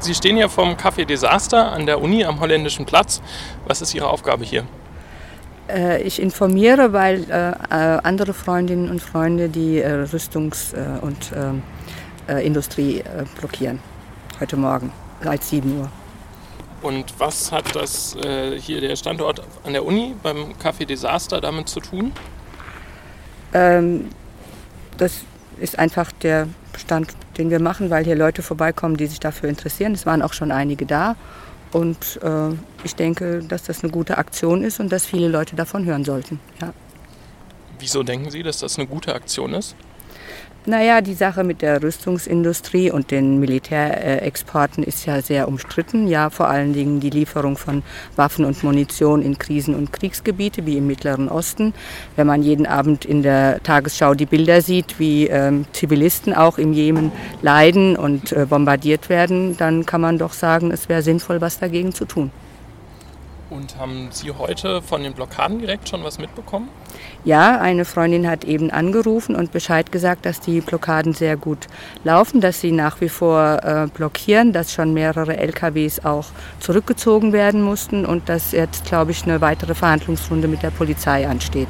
Sie stehen hier vom Café Desaster an der Uni am Holländischen Platz. Was ist Ihre Aufgabe hier? Äh, ich informiere, weil äh, andere Freundinnen und Freunde die äh, Rüstungs- und ähm, äh, Industrie blockieren. Heute Morgen, seit 7 Uhr. Und was hat das hier der Standort an der Uni beim Café Desaster damit zu tun? Ähm, das ist einfach der Stand, den wir machen, weil hier Leute vorbeikommen, die sich dafür interessieren. Es waren auch schon einige da. Und äh, ich denke, dass das eine gute Aktion ist und dass viele Leute davon hören sollten. Ja. Wieso denken Sie, dass das eine gute Aktion ist? Naja, die Sache mit der Rüstungsindustrie und den Militärexporten ist ja sehr umstritten. Ja, vor allen Dingen die Lieferung von Waffen und Munition in Krisen- und Kriegsgebiete wie im Mittleren Osten. Wenn man jeden Abend in der Tagesschau die Bilder sieht, wie ähm, Zivilisten auch im Jemen leiden und äh, bombardiert werden, dann kann man doch sagen, es wäre sinnvoll, was dagegen zu tun. Und haben Sie heute von den Blockaden direkt schon was mitbekommen? Ja, eine Freundin hat eben angerufen und Bescheid gesagt, dass die Blockaden sehr gut laufen, dass sie nach wie vor äh, blockieren, dass schon mehrere LKWs auch zurückgezogen werden mussten und dass jetzt, glaube ich, eine weitere Verhandlungsrunde mit der Polizei ansteht.